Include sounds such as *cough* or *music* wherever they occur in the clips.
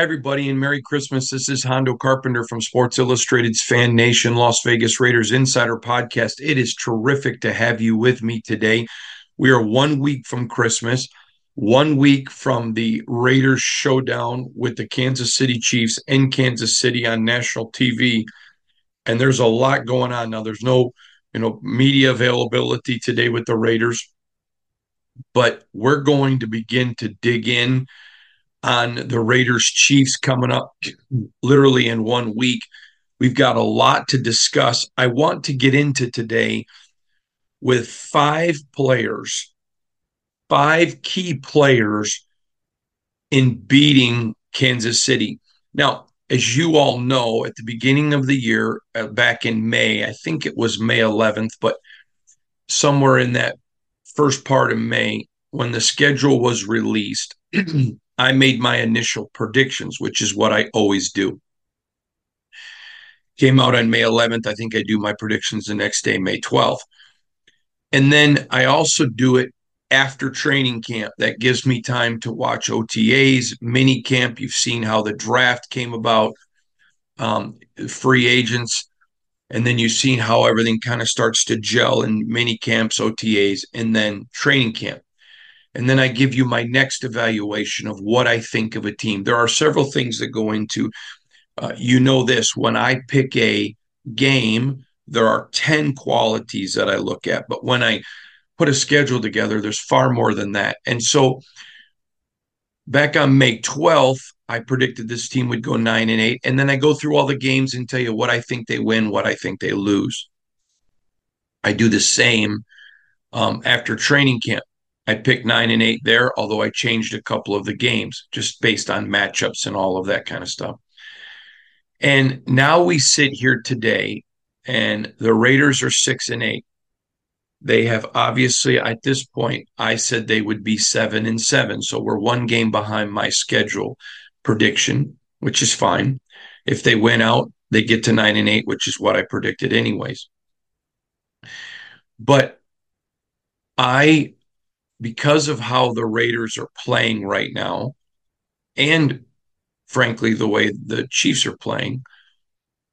Hi, everybody, and Merry Christmas. This is Hondo Carpenter from Sports Illustrated's Fan Nation Las Vegas Raiders Insider Podcast. It is terrific to have you with me today. We are one week from Christmas, one week from the Raiders showdown with the Kansas City Chiefs in Kansas City on national TV. And there's a lot going on now. There's no, you know, media availability today with the Raiders, but we're going to begin to dig in on the Raiders Chiefs coming up literally in one week. We've got a lot to discuss. I want to get into today with five players, five key players in beating Kansas City. Now, as you all know, at the beginning of the year, uh, back in May, I think it was May 11th, but somewhere in that first part of May, when the schedule was released, *clears throat* I made my initial predictions, which is what I always do. Came out on May 11th. I think I do my predictions the next day, May 12th. And then I also do it after training camp. That gives me time to watch OTAs, mini camp. You've seen how the draft came about, um, free agents. And then you've seen how everything kind of starts to gel in mini camps, OTAs, and then training camp and then I give you my next evaluation of what I think of a team. There are several things that go into. Uh, you know this when I pick a game, there are ten qualities that I look at, but when I put a schedule together, there's far more than that. And so, back on May 12th, I predicted this team would go nine and eight, and then I go through all the games and tell you what I think they win, what I think they lose. I do the same um, after training camp. I picked nine and eight there, although I changed a couple of the games just based on matchups and all of that kind of stuff. And now we sit here today, and the Raiders are six and eight. They have obviously at this point, I said they would be seven and seven. So we're one game behind my schedule prediction, which is fine. If they win out, they get to nine and eight, which is what I predicted, anyways. But I because of how the Raiders are playing right now, and frankly, the way the Chiefs are playing,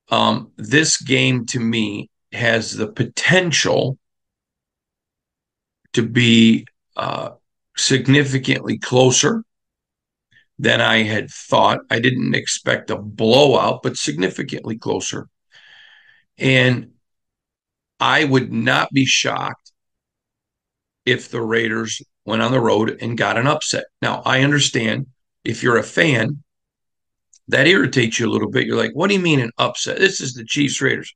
um, this game to me has the potential to be uh, significantly closer than I had thought. I didn't expect a blowout, but significantly closer. And I would not be shocked if the Raiders went on the road and got an upset. Now, I understand if you're a fan, that irritates you a little bit. You're like, what do you mean an upset? This is the Chiefs Raiders.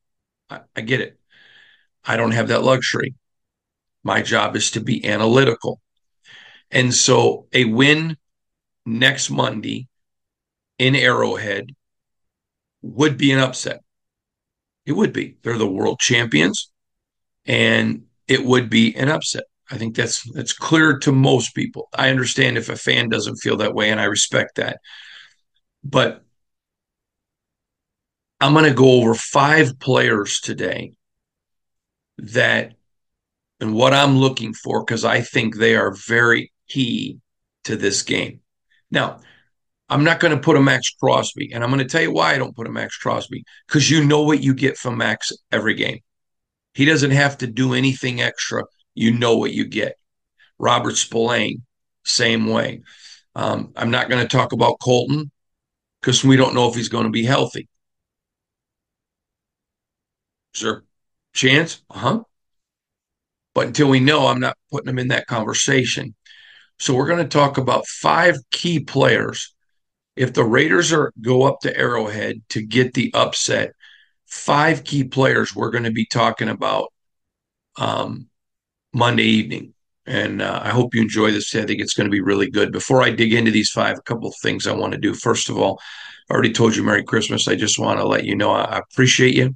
I, I get it. I don't have that luxury. My job is to be analytical. And so a win next Monday in Arrowhead would be an upset. It would be. They're the world champions, and it would be an upset. I think that's that's clear to most people. I understand if a fan doesn't feel that way, and I respect that. But I'm going to go over five players today that and what I'm looking for because I think they are very key to this game. Now, I'm not going to put a Maxx Crosby, and I'm going to tell you why I don't put a Maxx Crosby because you know what you get from Maxx every game. He doesn't have to do anything extra you know what you get. Robert Spillane, same way. Um, I'm not going to talk about Kolton because we don't know if he's going to be healthy. Is there chance? Uh huh. But until we know, I'm not putting him in that conversation. So we're going to talk about five key players. If the Raiders are go up to Arrowhead to get the upset, five key players we're going to be talking about um, Monday evening. And uh, I hope you enjoy this. I think it's going to be really good. Before I dig into these five, a couple of things I want to do. First of all, I already told you Merry Christmas. I just want to let you know I appreciate you.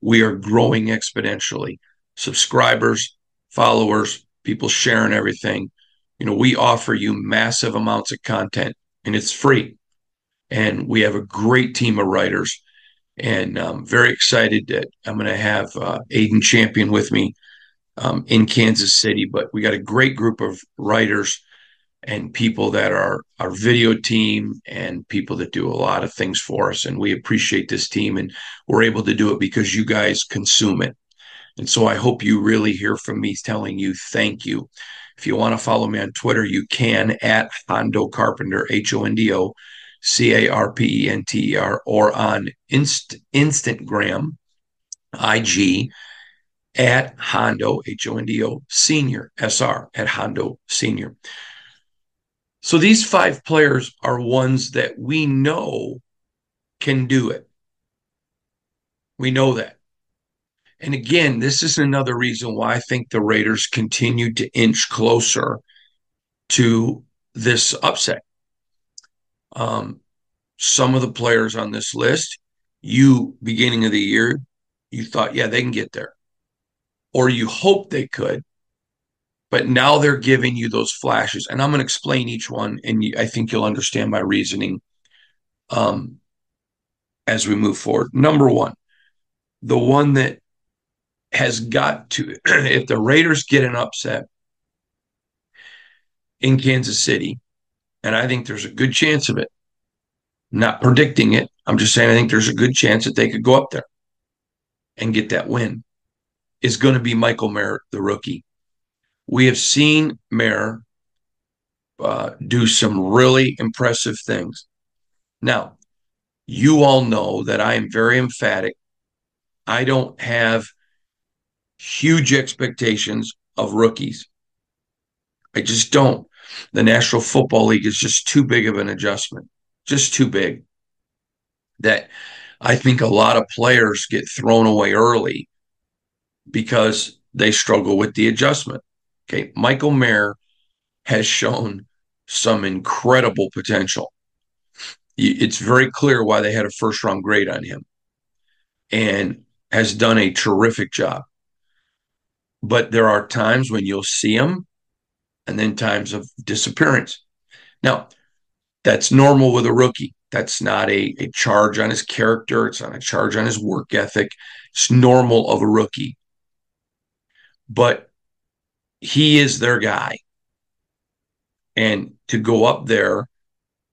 We are growing exponentially. Subscribers, followers, people sharing everything. You know, we offer you massive amounts of content and it's free. And we have a great team of writers. And I'm very excited that I'm going to have uh, Aiden Champion with me um, in Kansas City. But we got a great group of writers, and people that are our video team and people that do a lot of things for us. And we appreciate this team and we're able to do it because you guys consume it. And so I hope you really hear from me telling you thank you. If you want to follow me on Twitter, you can at Hondo Carpenter, H O N D O C A R P E N T E R, or on Inst- Instagram, IG, at Hondo, H O N D O Senior, S R, at Hondo Senior. So these five players are ones that we know can do it. We know that. And again, this is another reason why I think the Raiders continue to inch closer to this upset. Um, some of the players on this list, you beginning of the year, you thought, yeah, they can get there, or you hope they could, but now they're giving you those flashes, and I'm going to explain each one, and I think you'll understand my reasoning um, as we move forward. Number one, the one that has got to, *clears throat* if the Raiders get an upset in Kansas City, and I think there's a good chance of it. Not predicting it. I'm just saying I think there's a good chance that they could go up there and get that win. Is going to be Michael Mayer, the rookie. We have seen Mayer uh, do some really impressive things. Now, you all know that I am very emphatic. I don't have huge expectations of rookies. I just don't. The National Football League is just too big of an adjustment, just too big. That I think a lot of players get thrown away early because they struggle with the adjustment. Okay. Michael Mayer has shown some incredible potential. It's very clear why they had a first round grade on him and has done a terrific job. But there are times when you'll see him and then times of disappearance. Now, that's normal with a rookie. That's not a, a charge on his character. It's not a charge on his work ethic. It's normal of a rookie. But he is their guy. And to go up there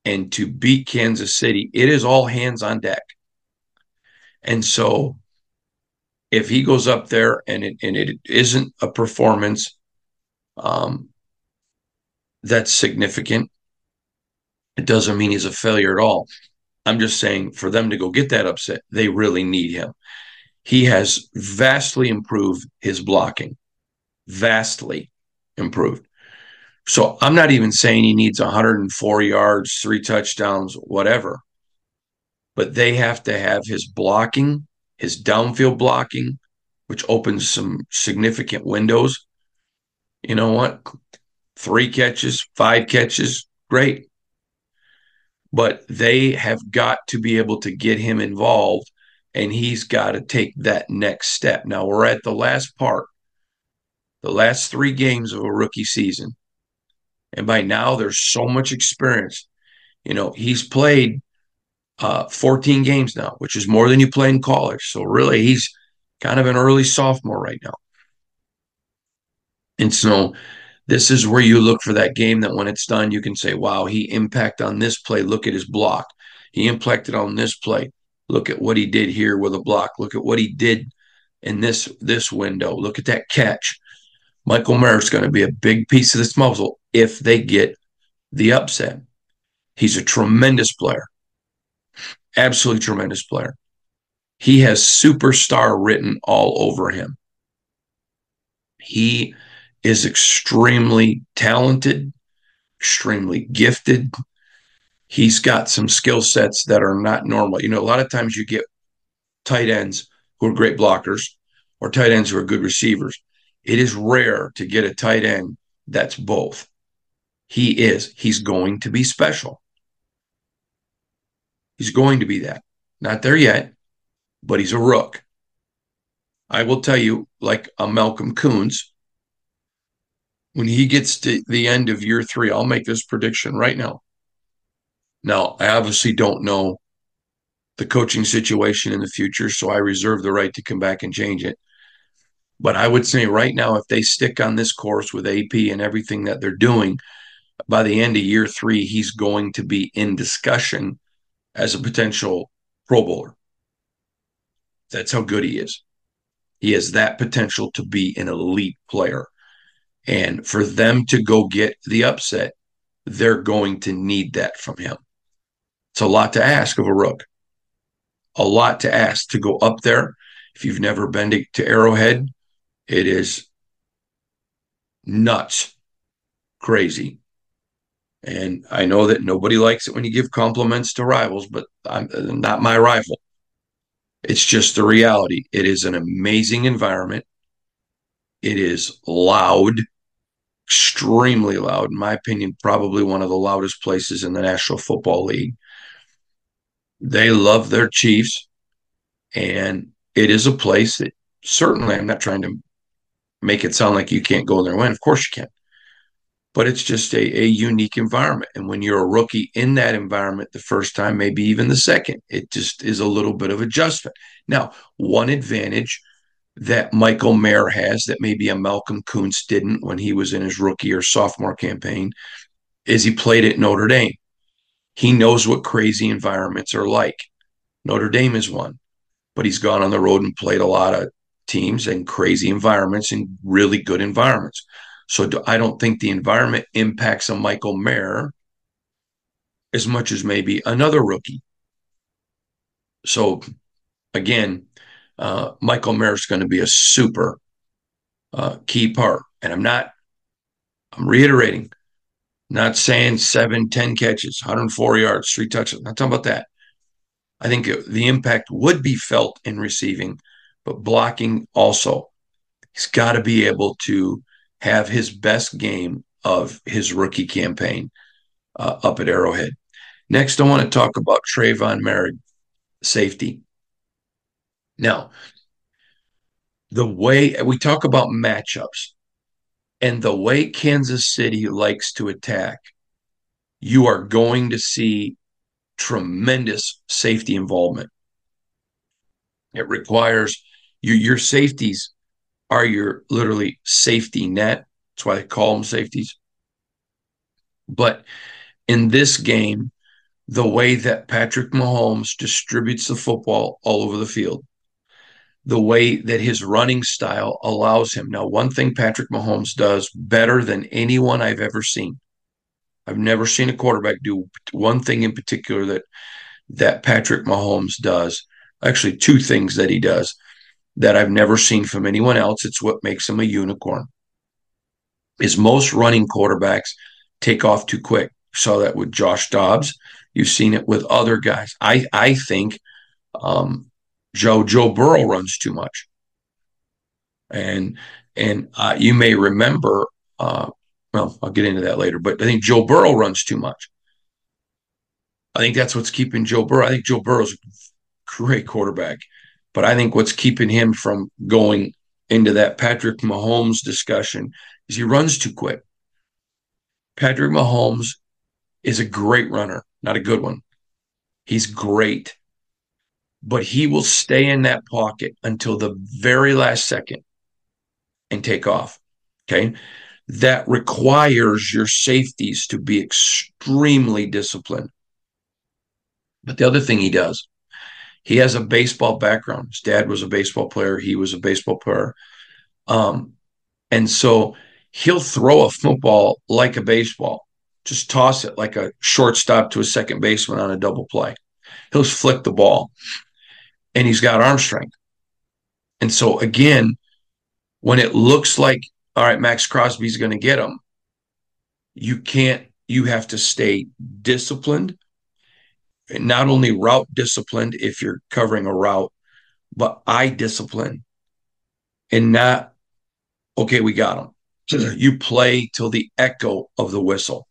and to beat Kansas City, it is all hands on deck. And so if he goes up there and it, and it isn't a performance um, that's significant, it doesn't mean he's a failure at all. I'm just saying for them to go get that upset, they really need him. He has vastly improved his blocking, vastly improved. So I'm not even saying he needs 104 yards, three touchdowns, whatever. But they have to have his blocking, his downfield blocking, which opens some significant windows. You know what? Three catches, five catches, great. But they have got to be able to get him involved, and he's got to take that next step. Now we're at the last part, the last three games of a rookie season and by now, there's so much experience. You know, he's played uh, 14 games now, which is more than you play in college. So really, he's kind of an early sophomore right now. And so this is where you look for that game that when it's done, you can say, wow, he impact on this play. Look at his block. He impacted on this play. Look at what he did here with a block. Look at what he did in this this window. Look at that catch. Michael Mayer is going to be a big piece of this puzzle if they get the upset. He's a tremendous player, absolutely tremendous player. He has superstar written all over him. He is extremely talented, extremely gifted. He's got some skill sets that are not normal. You know, a lot of times you get tight ends who are great blockers or tight ends who are good receivers it is rare to get a tight end that's both. He is. He's going to be special. He's going to be that. Not there yet, but he's a rook. I will tell you, like a Malcolm Koonce, when he gets to the end of year three, I'll make this prediction right now. Now, I obviously don't know the coaching situation in the future, so I reserve the right to come back and change it. But I would say right now, if they stick on this course with AP and everything that they're doing, by the end of year three, he's going to be in discussion as a potential Pro Bowler. That's how good he is. He has that potential to be an elite player. And for them to go get the upset, they're going to need that from him. It's a lot to ask of a rook. A lot to ask to go up there. If you've never been to, to Arrowhead, it is nuts, crazy. And I know that nobody likes it when you give compliments to rivals, but I'm not my rival. It's just the reality. It is an amazing environment. It is loud, extremely loud. In my opinion, probably one of the loudest places in the National Football League. They love their Chiefs, and it is a place that certainly I'm not trying to make it sound like you can't go there and win. Of course you can but it's just a, a unique environment. And when you're a rookie in that environment the first time, maybe even the second, it just is a little bit of adjustment. Now, one advantage that Michael Mayer has that maybe a Malcolm Koonce didn't when he was in his rookie or sophomore campaign is he played at Notre Dame. He knows what crazy environments are like. Notre Dame is one, but he's gone on the road and played a lot of teams and crazy environments and really good environments. So I don't think the environment impacts a Michael Mayer as much as maybe another rookie. So again, uh, Michael Mayer is going to be a super uh, key part. And I'm not, I'm reiterating, not saying seven, 10 catches, 104 yards, three touches. Not talking about that. I think the impact would be felt in receiving, but blocking also. He's got to be able to have his best game of his rookie campaign uh, up at Arrowhead. Next, I want to talk about Trevon Moehrig, safety. Now, the way we talk about matchups and the way Kansas City likes to attack, you are going to see tremendous safety involvement. It requires your, your safeties are your literally safety net. That's why they call them safeties. But in this game, the way that Patrick Mahomes distributes the football all over the field, the way that his running style allows him. Now, one thing Patrick Mahomes does better than anyone I've ever seen. I've never seen a quarterback do one thing in particular that that Patrick Mahomes does. Actually, two things that he does that I've never seen from anyone else. It's what makes him a unicorn. Is most running quarterbacks take off too quick. Saw that with Josh Dobbs. You've seen it with other guys. I I think um, Joe Joe Burrow runs too much, and and uh, you may remember. Uh, well, I'll get into that later, but I think Joe Burrow runs too much. I think that's what's keeping Joe Burrow. I think Joe Burrow's a great quarterback. But I think what's keeping him from going into that Patrick Mahomes discussion is he runs too quick. Patrick Mahomes is a great runner, not a good one. He's great, but he will stay in that pocket until the very last second and take off. Okay. That requires your safeties to be extremely disciplined. But the other thing he does he has a baseball background. His dad was a baseball player. He was a baseball player. Um, and so he'll throw a football like a baseball, just toss it like a shortstop to a second baseman on a double play. He'll flick the ball, and he's got arm strength. And so again, when it looks like all right, Maxx Crosby's going to get him, you can't. You have to stay disciplined not only route disciplined if you're covering a route, but eye discipline and not, okay, we got them. you play till the echo of the whistle.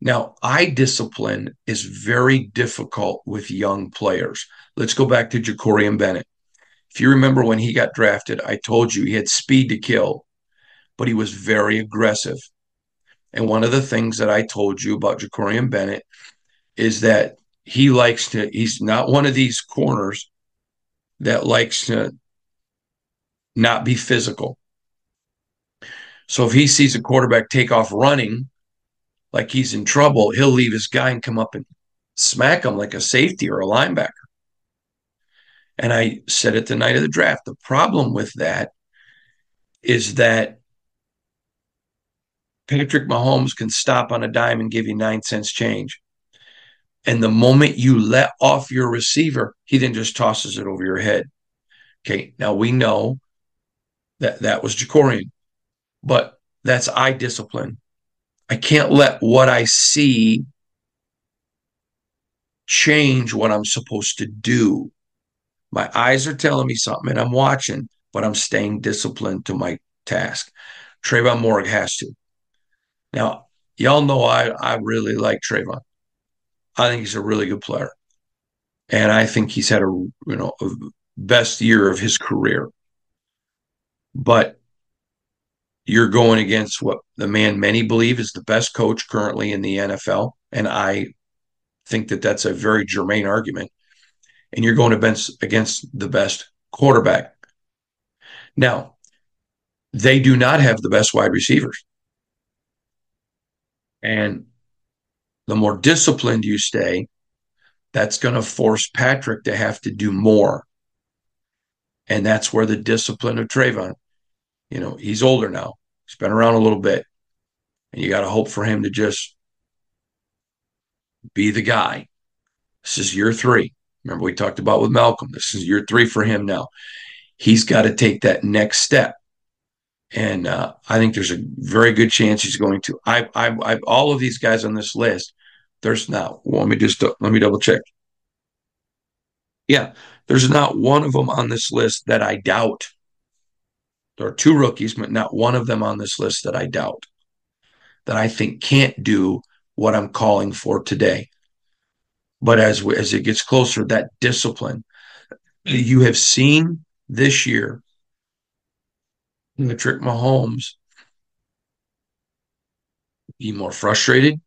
Now, eye discipline is very difficult with young players. Let's go back to Jakorian Bennett. If you remember when he got drafted, I told you he had speed to kill, but he was very aggressive. And one of the things that I told you about Jakorian Bennett is that he likes to, he's not one of these corners that likes to not be physical. So if he sees a quarterback take off running like he's in trouble, he'll leave his guy and come up and smack him like a safety or a linebacker. And I said it the night of the draft. The problem with that is that Patrick Mahomes can stop on a dime and give you nine cents change. And the moment you let off your receiver, he then just tosses it over your head. Okay. Now we know that that was Jakorian, but that's eye discipline. I can't let what I see change what I'm supposed to do. My eyes are telling me something and I'm watching, but I'm staying disciplined to my task. Trevon Moehrig has to. Now, y'all know I, I really like Trevon. I think he's a really good player. And I think he's had a you know a best year of his career. But you're going against what the man many believe is the best coach currently in the NFL. And I think that that's a very germane argument. And you're going against, against the best quarterback. Now, they do not have the best wide receivers. And the more disciplined you stay, that's going to force Patrick to have to do more. And that's where the discipline of Trevon, you know, he's older now. He's been around a little bit. And you got to hope for him to just be the guy. This is year three. Remember, we talked about with Malcolm. This is year three for him now. He's got to take that next step. And uh, I think there's a very good chance he's going to. I, I, I, all of these guys on this list, there's not. Well, let me just let me double check. Yeah, there's not one of them on this list that I doubt. There are two rookies, but not one of them on this list that I doubt. That I think can't do what I'm calling for today. But as as it gets closer, that discipline you have seen this year, Patrick Mahomes be more frustrated,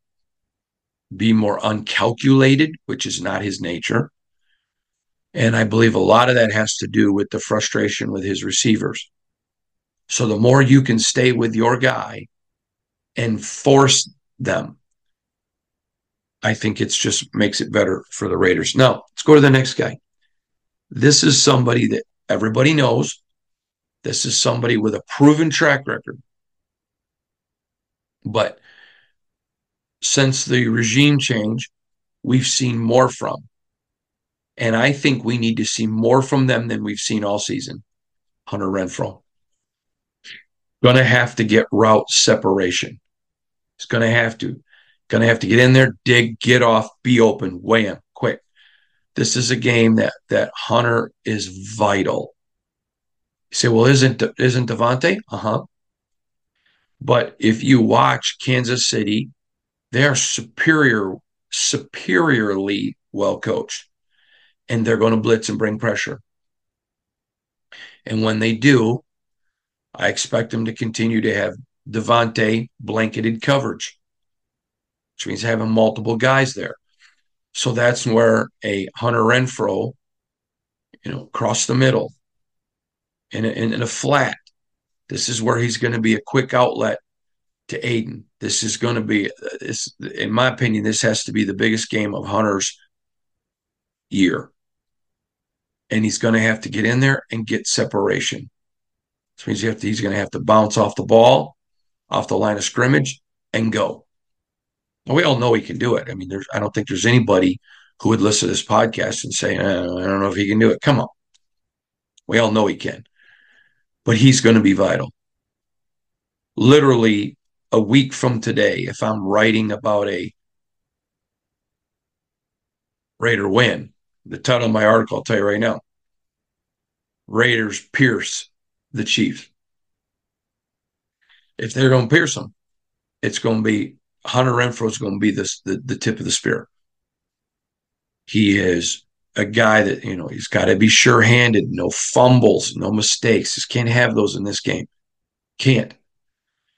be more uncalculated, which is not his nature. And I believe a lot of that has to do with the frustration with his receivers. So the more you can stay with your guy and force them, I think it's just makes it better for the Raiders. Now, let's go to the next guy. This is somebody that everybody knows. This is somebody with a proven track record. But since the regime change, we've seen more from. And I think we need to see more from them than we've seen all season. Hunter Renfrow. Going to have to get route separation. It's going to have to. Going to have to get in there, dig, get off, be open, wham, quick. This is a game that that Hunter is vital. You say, well, isn't isn't Davante? Uh huh. But if you watch Kansas City, they are superior, superiorly well coached and they're going to blitz and bring pressure. And when they do, I expect them to continue to have Davante blanketed coverage, which means having multiple guys there. So that's where a Hunter Renfrow, you know, across the middle in a, in a flat, this is where he's going to be a quick outlet to Aidan. This is going to be, this, in my opinion, this has to be the biggest game of Hunter's year and he's going to have to get in there and get separation. This means to, he's going to have to bounce off the ball, off the line of scrimmage, and go. We all know he can do it. I mean, there's I don't think there's anybody who would listen to this podcast and say, oh, I don't know if he can do it. Come on. We all know he can. But he's going to be vital. Literally a week from today, if I'm writing about a Raider win, the title of my article, I'll tell you right now. Raiders pierce the Chiefs. If they're going to pierce them, it's going to be Hunter Renfrow is going to be the, the tip of the spear. He is a guy that, you know, he's got to be sure handed, no fumbles, no mistakes. Just can't have those in this game. Can't.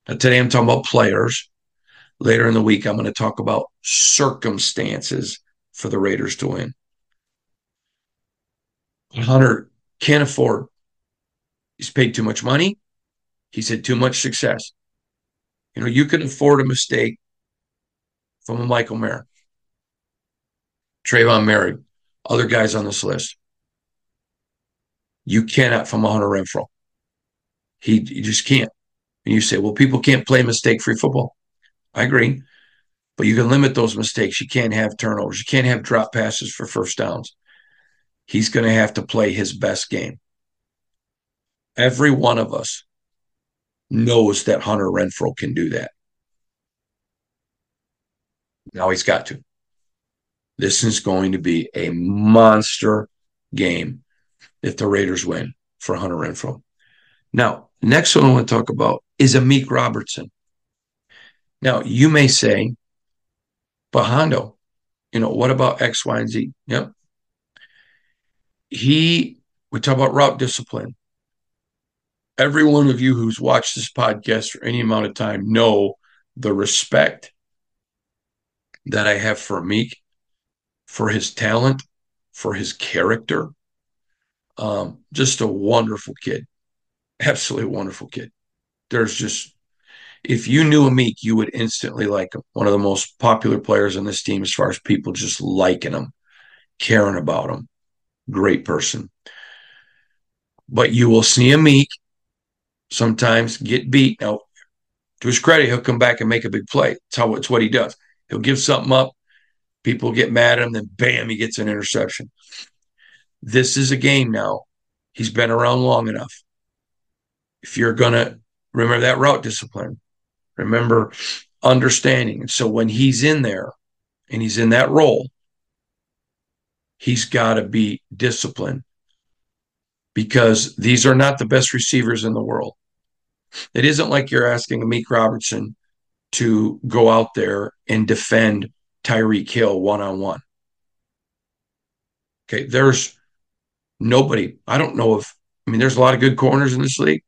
Now, today I'm talking about players. Later in the week, I'm going to talk about circumstances for the Raiders to win. Hunter can't afford. He's paid too much money. He's had too much success. You know, you can afford a mistake from a Michael Mayer, Tre'von Moehrig, other guys on this list. You cannot from a Hunter Renfrow. He you just can't. And you say, well, people can't play mistake-free football. I agree. But you can limit those mistakes. You can't have turnovers. You can't have drop passes for first downs. He's going to have to play his best game. Every one of us knows that Hunter Renfrow can do that. Now he's got to. This is going to be a monster game if the Raiders win for Hunter Renfrow. Now, next one I want to talk about is Amik Robertson. Now, you may say, but Hondo, you know, what about X, Y, and Z? Yep. He, we talk about route discipline. Every one of you who's watched this podcast for any amount of time know the respect that I have for Meek, for his talent, for his character. Um, just a wonderful kid. Absolutely wonderful kid. There's just, if you knew Amik, you would instantly like him. One of the most popular players on this team as far as people just liking him, caring about him. Great person. But you will see Amik sometimes get beat. Now, to his credit, he'll come back and make a big play. It's how it's what he does. He'll give something up. People get mad at him, then bam, he gets an interception. This is a game now. He's been around long enough. If you're to remember that route discipline, remember understanding. And so when he's in there and he's in that role, he's got to be disciplined because these are not the best receivers in the world. It isn't like you're asking Amik Robertson to go out there and defend Tyreek Hill one on one. Okay, there's nobody. I don't know if I mean there's a lot of good corners in this league.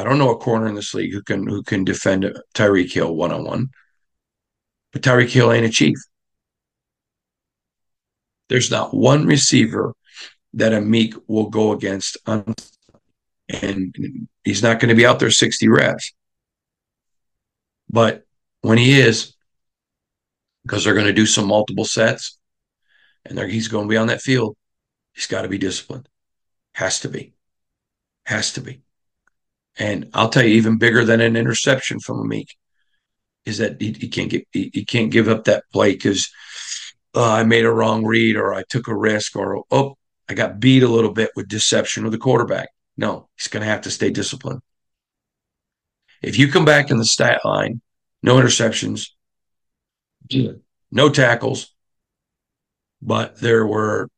I don't know a corner in this league who can who can defend Tyreek Hill one on one. But Tyreek Hill ain't a chief. There's not one receiver that Amik will go against, and he's not going to be out there 60 reps. But when he is, because they're going to do some multiple sets and he's going to be on that field, he's got to be disciplined. Has to be. Has to be. And I'll tell you, even bigger than an interception from Amik is that he, he can't get he, he, can't give up that play because uh, I made a wrong read or I took a risk or oh I got beat a little bit with deception of the quarterback. No, he's going to have to stay disciplined. If you come back in the stat line, no interceptions, no tackles, but there were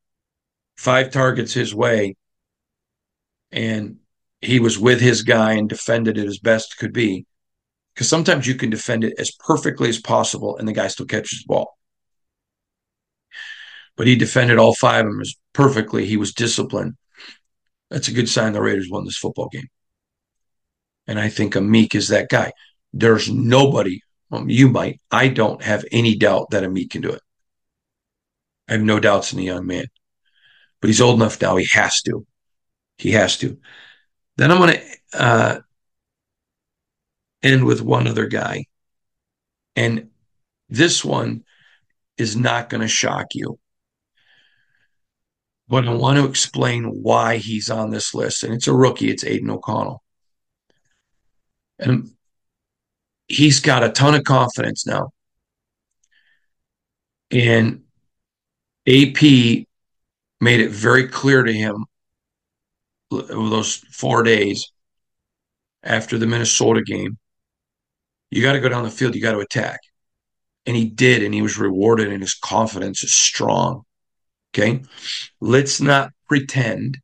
five targets his way, and he was with his guy and defended it as best could be. Because sometimes you can defend it as perfectly as possible, and the guy still catches the ball. But he defended all five of them as perfectly. He was disciplined. That's a good sign the Raiders won this football game. And I think Amik is that guy. There's nobody, well, you might, I don't have any doubt that Amik can do it. I have no doubts in the young man. But he's old enough now, he has to. He has to. Then I'm going to uh, end with one other guy. And this one is not going to shock you. But I want to explain why he's on this list. And it's a rookie, it's Aidan O'Connell. And he's got a ton of confidence now. And AP made it very clear to him those four days after the Minnesota game you got to go down the field, you got to attack. And he did, and he was rewarded, and his confidence is strong. Okay. Let's not pretend,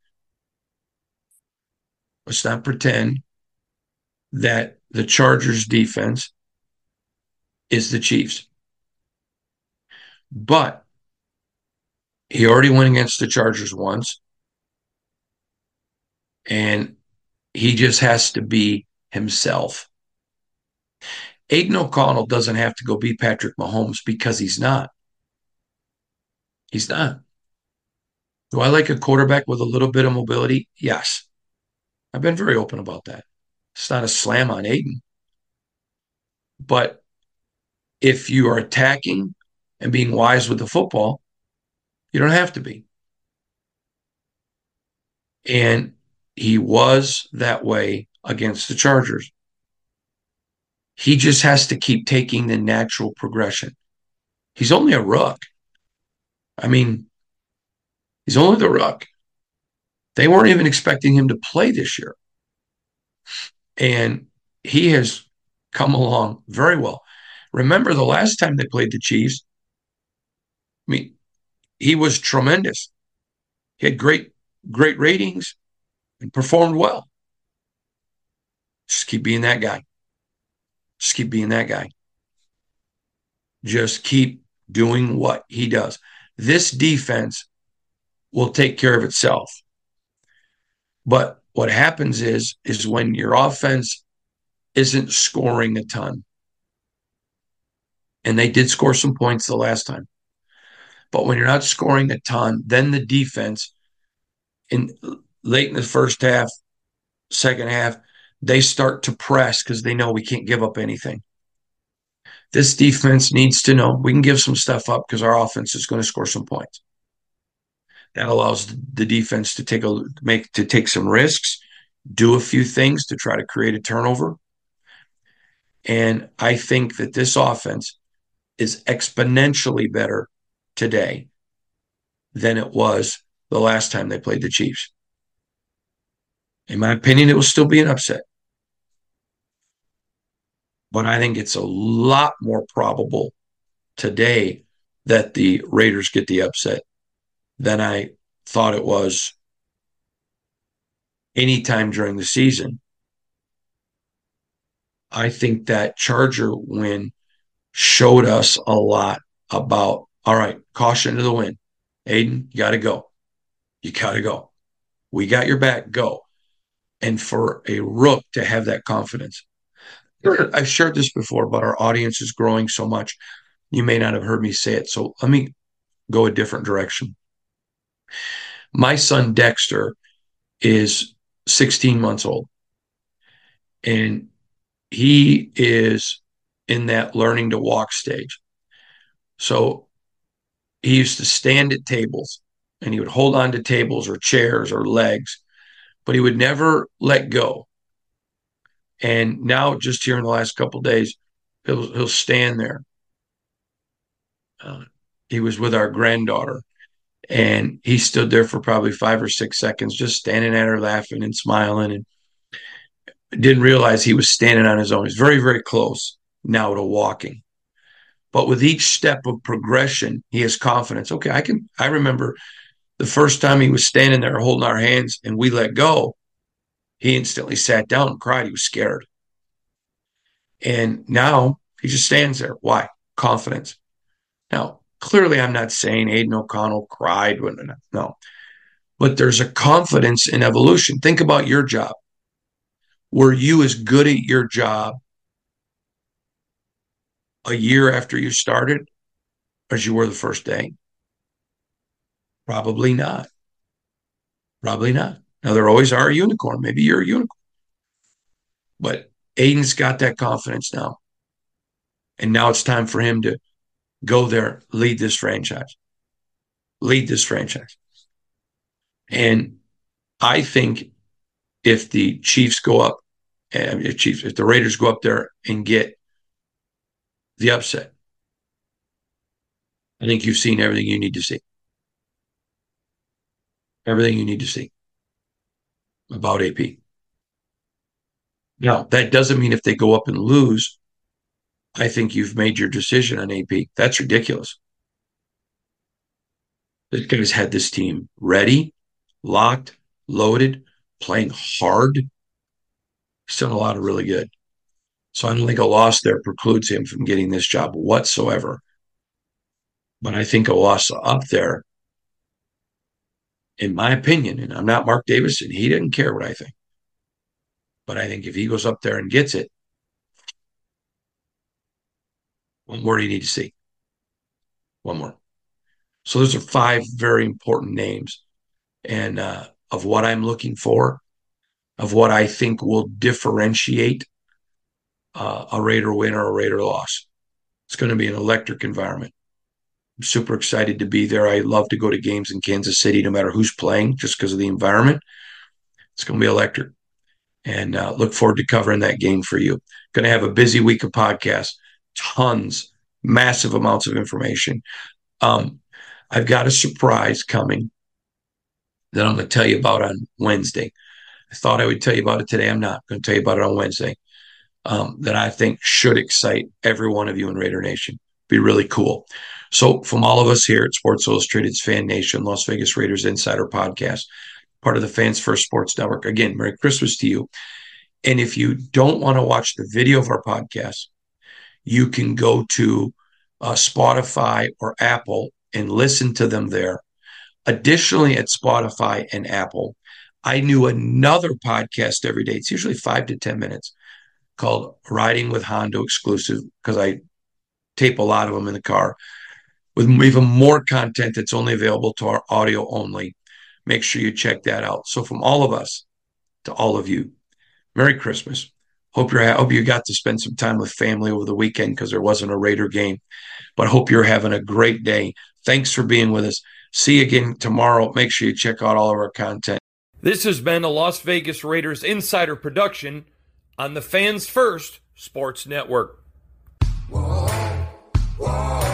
let's not pretend that the Chargers defense is the Chiefs. But he already went against the Chargers once. And he just has to be himself. Aidan O'Connell doesn't have to go be Patrick Mahomes because he's not. He's not. Do I like a quarterback with a little bit of mobility? Yes. I've been very open about that. It's not a slam on Aidan. But If you are attacking and being wise with the football, you don't have to be. And he was that way against the Chargers. He just has to keep taking the natural progression. He's only a rook. I mean, he's only the rook. They weren't even expecting him to play this year. And he has come along very well. Remember the last time they played the Chiefs? I mean, he was tremendous. He had great, great ratings and performed well. Just keep being that guy. Just keep being that guy. Just keep doing what he does. This defense will take care of itself. But what happens is is when your offense isn't scoring a ton. And they did score some points the last time. But when you're not scoring a ton, then the defense in late in the first half, second half, they start to press because they know we can't give up anything. This defense needs to know we can give some stuff up because our offense is going to score some points. That allows the defense to take a make to take some risks, do a few things to try to create a turnover. And I think that this offense is exponentially better today than it was the last time they played the Chiefs. In my opinion, it will still be an upset. But I think it's a lot more probable today that the Raiders get the upset than I thought it was anytime during the season. I think that Charger win showed us a lot about all right, caution to the wind. Aidan, you got to go. You got to go. We got your back. Go. And for a rook to have that confidence, I've shared this before, but our audience is growing so much. You may not have heard me say it. So let me go a different direction. My son Dexter is 16 months old, and he is in that learning to walk stage. So he used to stand at tables and he would hold on to tables or chairs or legs, but he would never let go. And now, just here in the last couple days, he'll he'll stand there. Uh, he was with our granddaughter, and he stood there for probably five or six seconds, just standing at her, laughing and smiling, and didn't realize he was standing on his own. He's very, very close now to walking. But with each step of progression, he has confidence. Okay, I can. I remember the first time he was standing there holding our hands and we let go, he instantly sat down and cried. He was scared. And now he just stands there. Why? Confidence. Now, clearly, I'm not saying Aidan O'Connell cried when no, but there's a confidence in evolution. Think about your job. Were you as good at your job a year after you started as you were the first day? Probably not. Probably not. Now, there always are a unicorn. Maybe you're a unicorn. But Aidan's got that confidence now. And now it's time for him to go there, lead this franchise, lead this franchise. And I think if the Chiefs go up, and if Chiefs, if the Raiders go up there and get the upset, I think you've seen everything you need to see. Everything you need to see about AP. Now, that doesn't mean if they go up and lose, I think you've made your decision on AP. That's ridiculous. This guy's had this team ready, locked, loaded, playing hard. He's done a lot of really good. So I don't think a loss there precludes him from getting this job whatsoever. But I think a loss up there, in my opinion, and I'm not Mark Davison, he didn't care what I think. But I think if he goes up there and gets it, one more do you need to see. One more. So those are five very important names, and uh, of what I'm looking for, of what I think will differentiate uh, a Raider win or a Raider loss. It's going to be an electric environment. Super excited to be there. I love to go to games in Kansas City, no matter who's playing, just because of the environment. It's going to be electric. And uh, look forward to covering that game for you. Going to have a busy week of podcasts, tons, massive amounts of information. Um, I've got a surprise coming that I'm going to tell you about on Wednesday. I thought I would tell you about it today. I'm not going to tell you about it on Wednesday. Um, that I think should excite every one of you in Raider Nation. Be really cool. So, from all of us here at Sports Illustrated's Fan Nation, Las Vegas Raiders Insider Podcast, part of the Fans First Sports Network. Again, Merry Christmas to you. And if you don't want to watch the video of our podcast, you can go to uh, Spotify or Apple and listen to them there. Additionally, at Spotify and Apple, I knew another podcast every day. It's usually five to 10 minutes called Riding with Hondo exclusive because I tape a lot of them in the car with even more content that's only available to our audio only. Make sure you check that out. So, from all of us to all of you, Merry Christmas. Hope you're hope you got to spend some time with family over the weekend because there wasn't a Raider game. But hope you're having a great day. Thanks for being with us. See you again tomorrow. Make sure you check out all of our content. This has been a Las Vegas Raiders insider production on the Fans First Sports Network. Whoa, whoa.